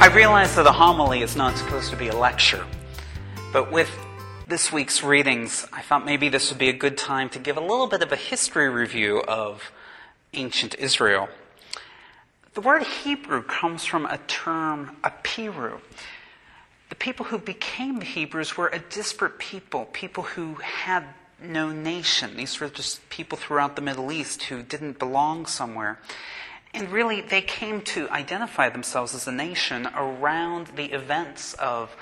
I realize that a homily is not supposed to be a lecture, but with this week's readings, I thought maybe this would be a good time to give a little bit of a history review of ancient Israel. The word Hebrew comes from a term, apiru. The people who became the Hebrews were a disparate people, people who had no nation. These were just people throughout the Middle East who didn't belong somewhere. And really, they came to identify themselves as a nation around the events of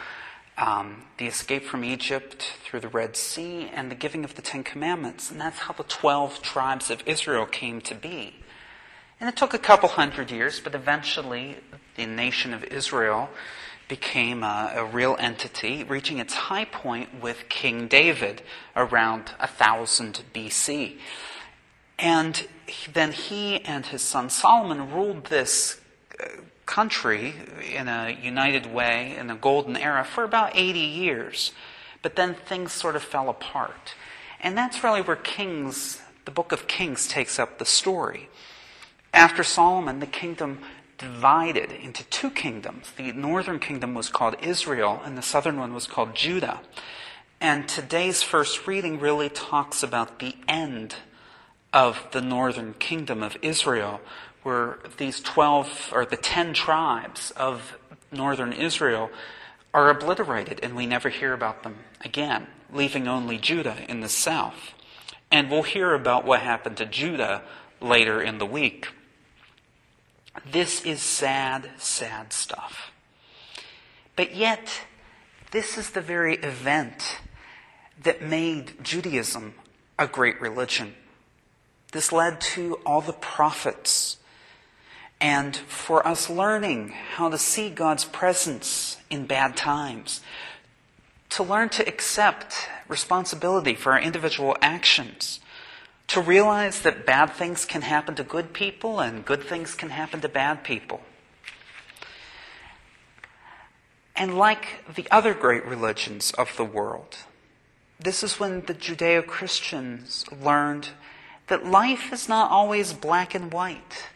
um, the escape from Egypt through the Red Sea and the giving of the Ten Commandments. And that's how the 12 tribes of Israel came to be. And it took a couple hundred years, but eventually the nation of Israel became a, a, real entity, reaching its high point with King David around 1000 BC. And then he and his son Solomon ruled this uh, country in a united way in a golden era for about 80 years. But then things sort of fell apart. And that's really where Kings, the book of Kings, takes up the story. After Solomon, the kingdom divided into two kingdoms. The northern kingdom was called Israel, and the southern one was called Judah. And today's first reading really talks about the end of the northern kingdom of Israel, where these 12 or the 10 tribes of northern Israel are obliterated and we never hear about them again, leaving only Judah in the south. And we'll hear about what happened to Judah later in the week. This is sad, sad stuff. But yet, this is the very event that made Judaism a great religion. This led to all the prophets and for us learning how to see God's presence in bad times, to learn to accept responsibility for our individual actions, to realize that bad things can happen to good people and good things can happen to bad people. And like the other great religions of the world, this is when the Judeo Christians learned that life is not always black and white.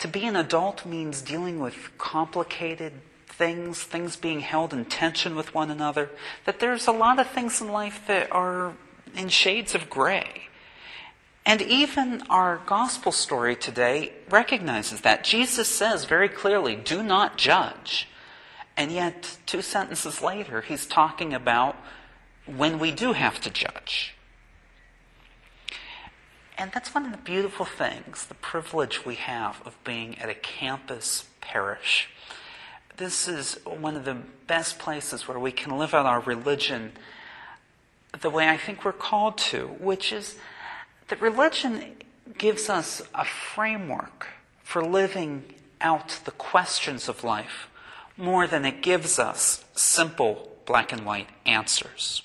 To be an adult means dealing with complicated things, things being held in tension with one another, that there's a lot of things in life that are in shades of gray. And even our gospel story today recognizes that. Jesus says very clearly, do not judge. And yet, two sentences later, he's talking about when we do have to judge. And that's one of the beautiful things, the privilege we have of being at a campus parish. This is one of the best places where we can live out our religion the way I think we're called to, which is that religion gives us a framework for living out the questions of life more than it gives us simple black and white answers.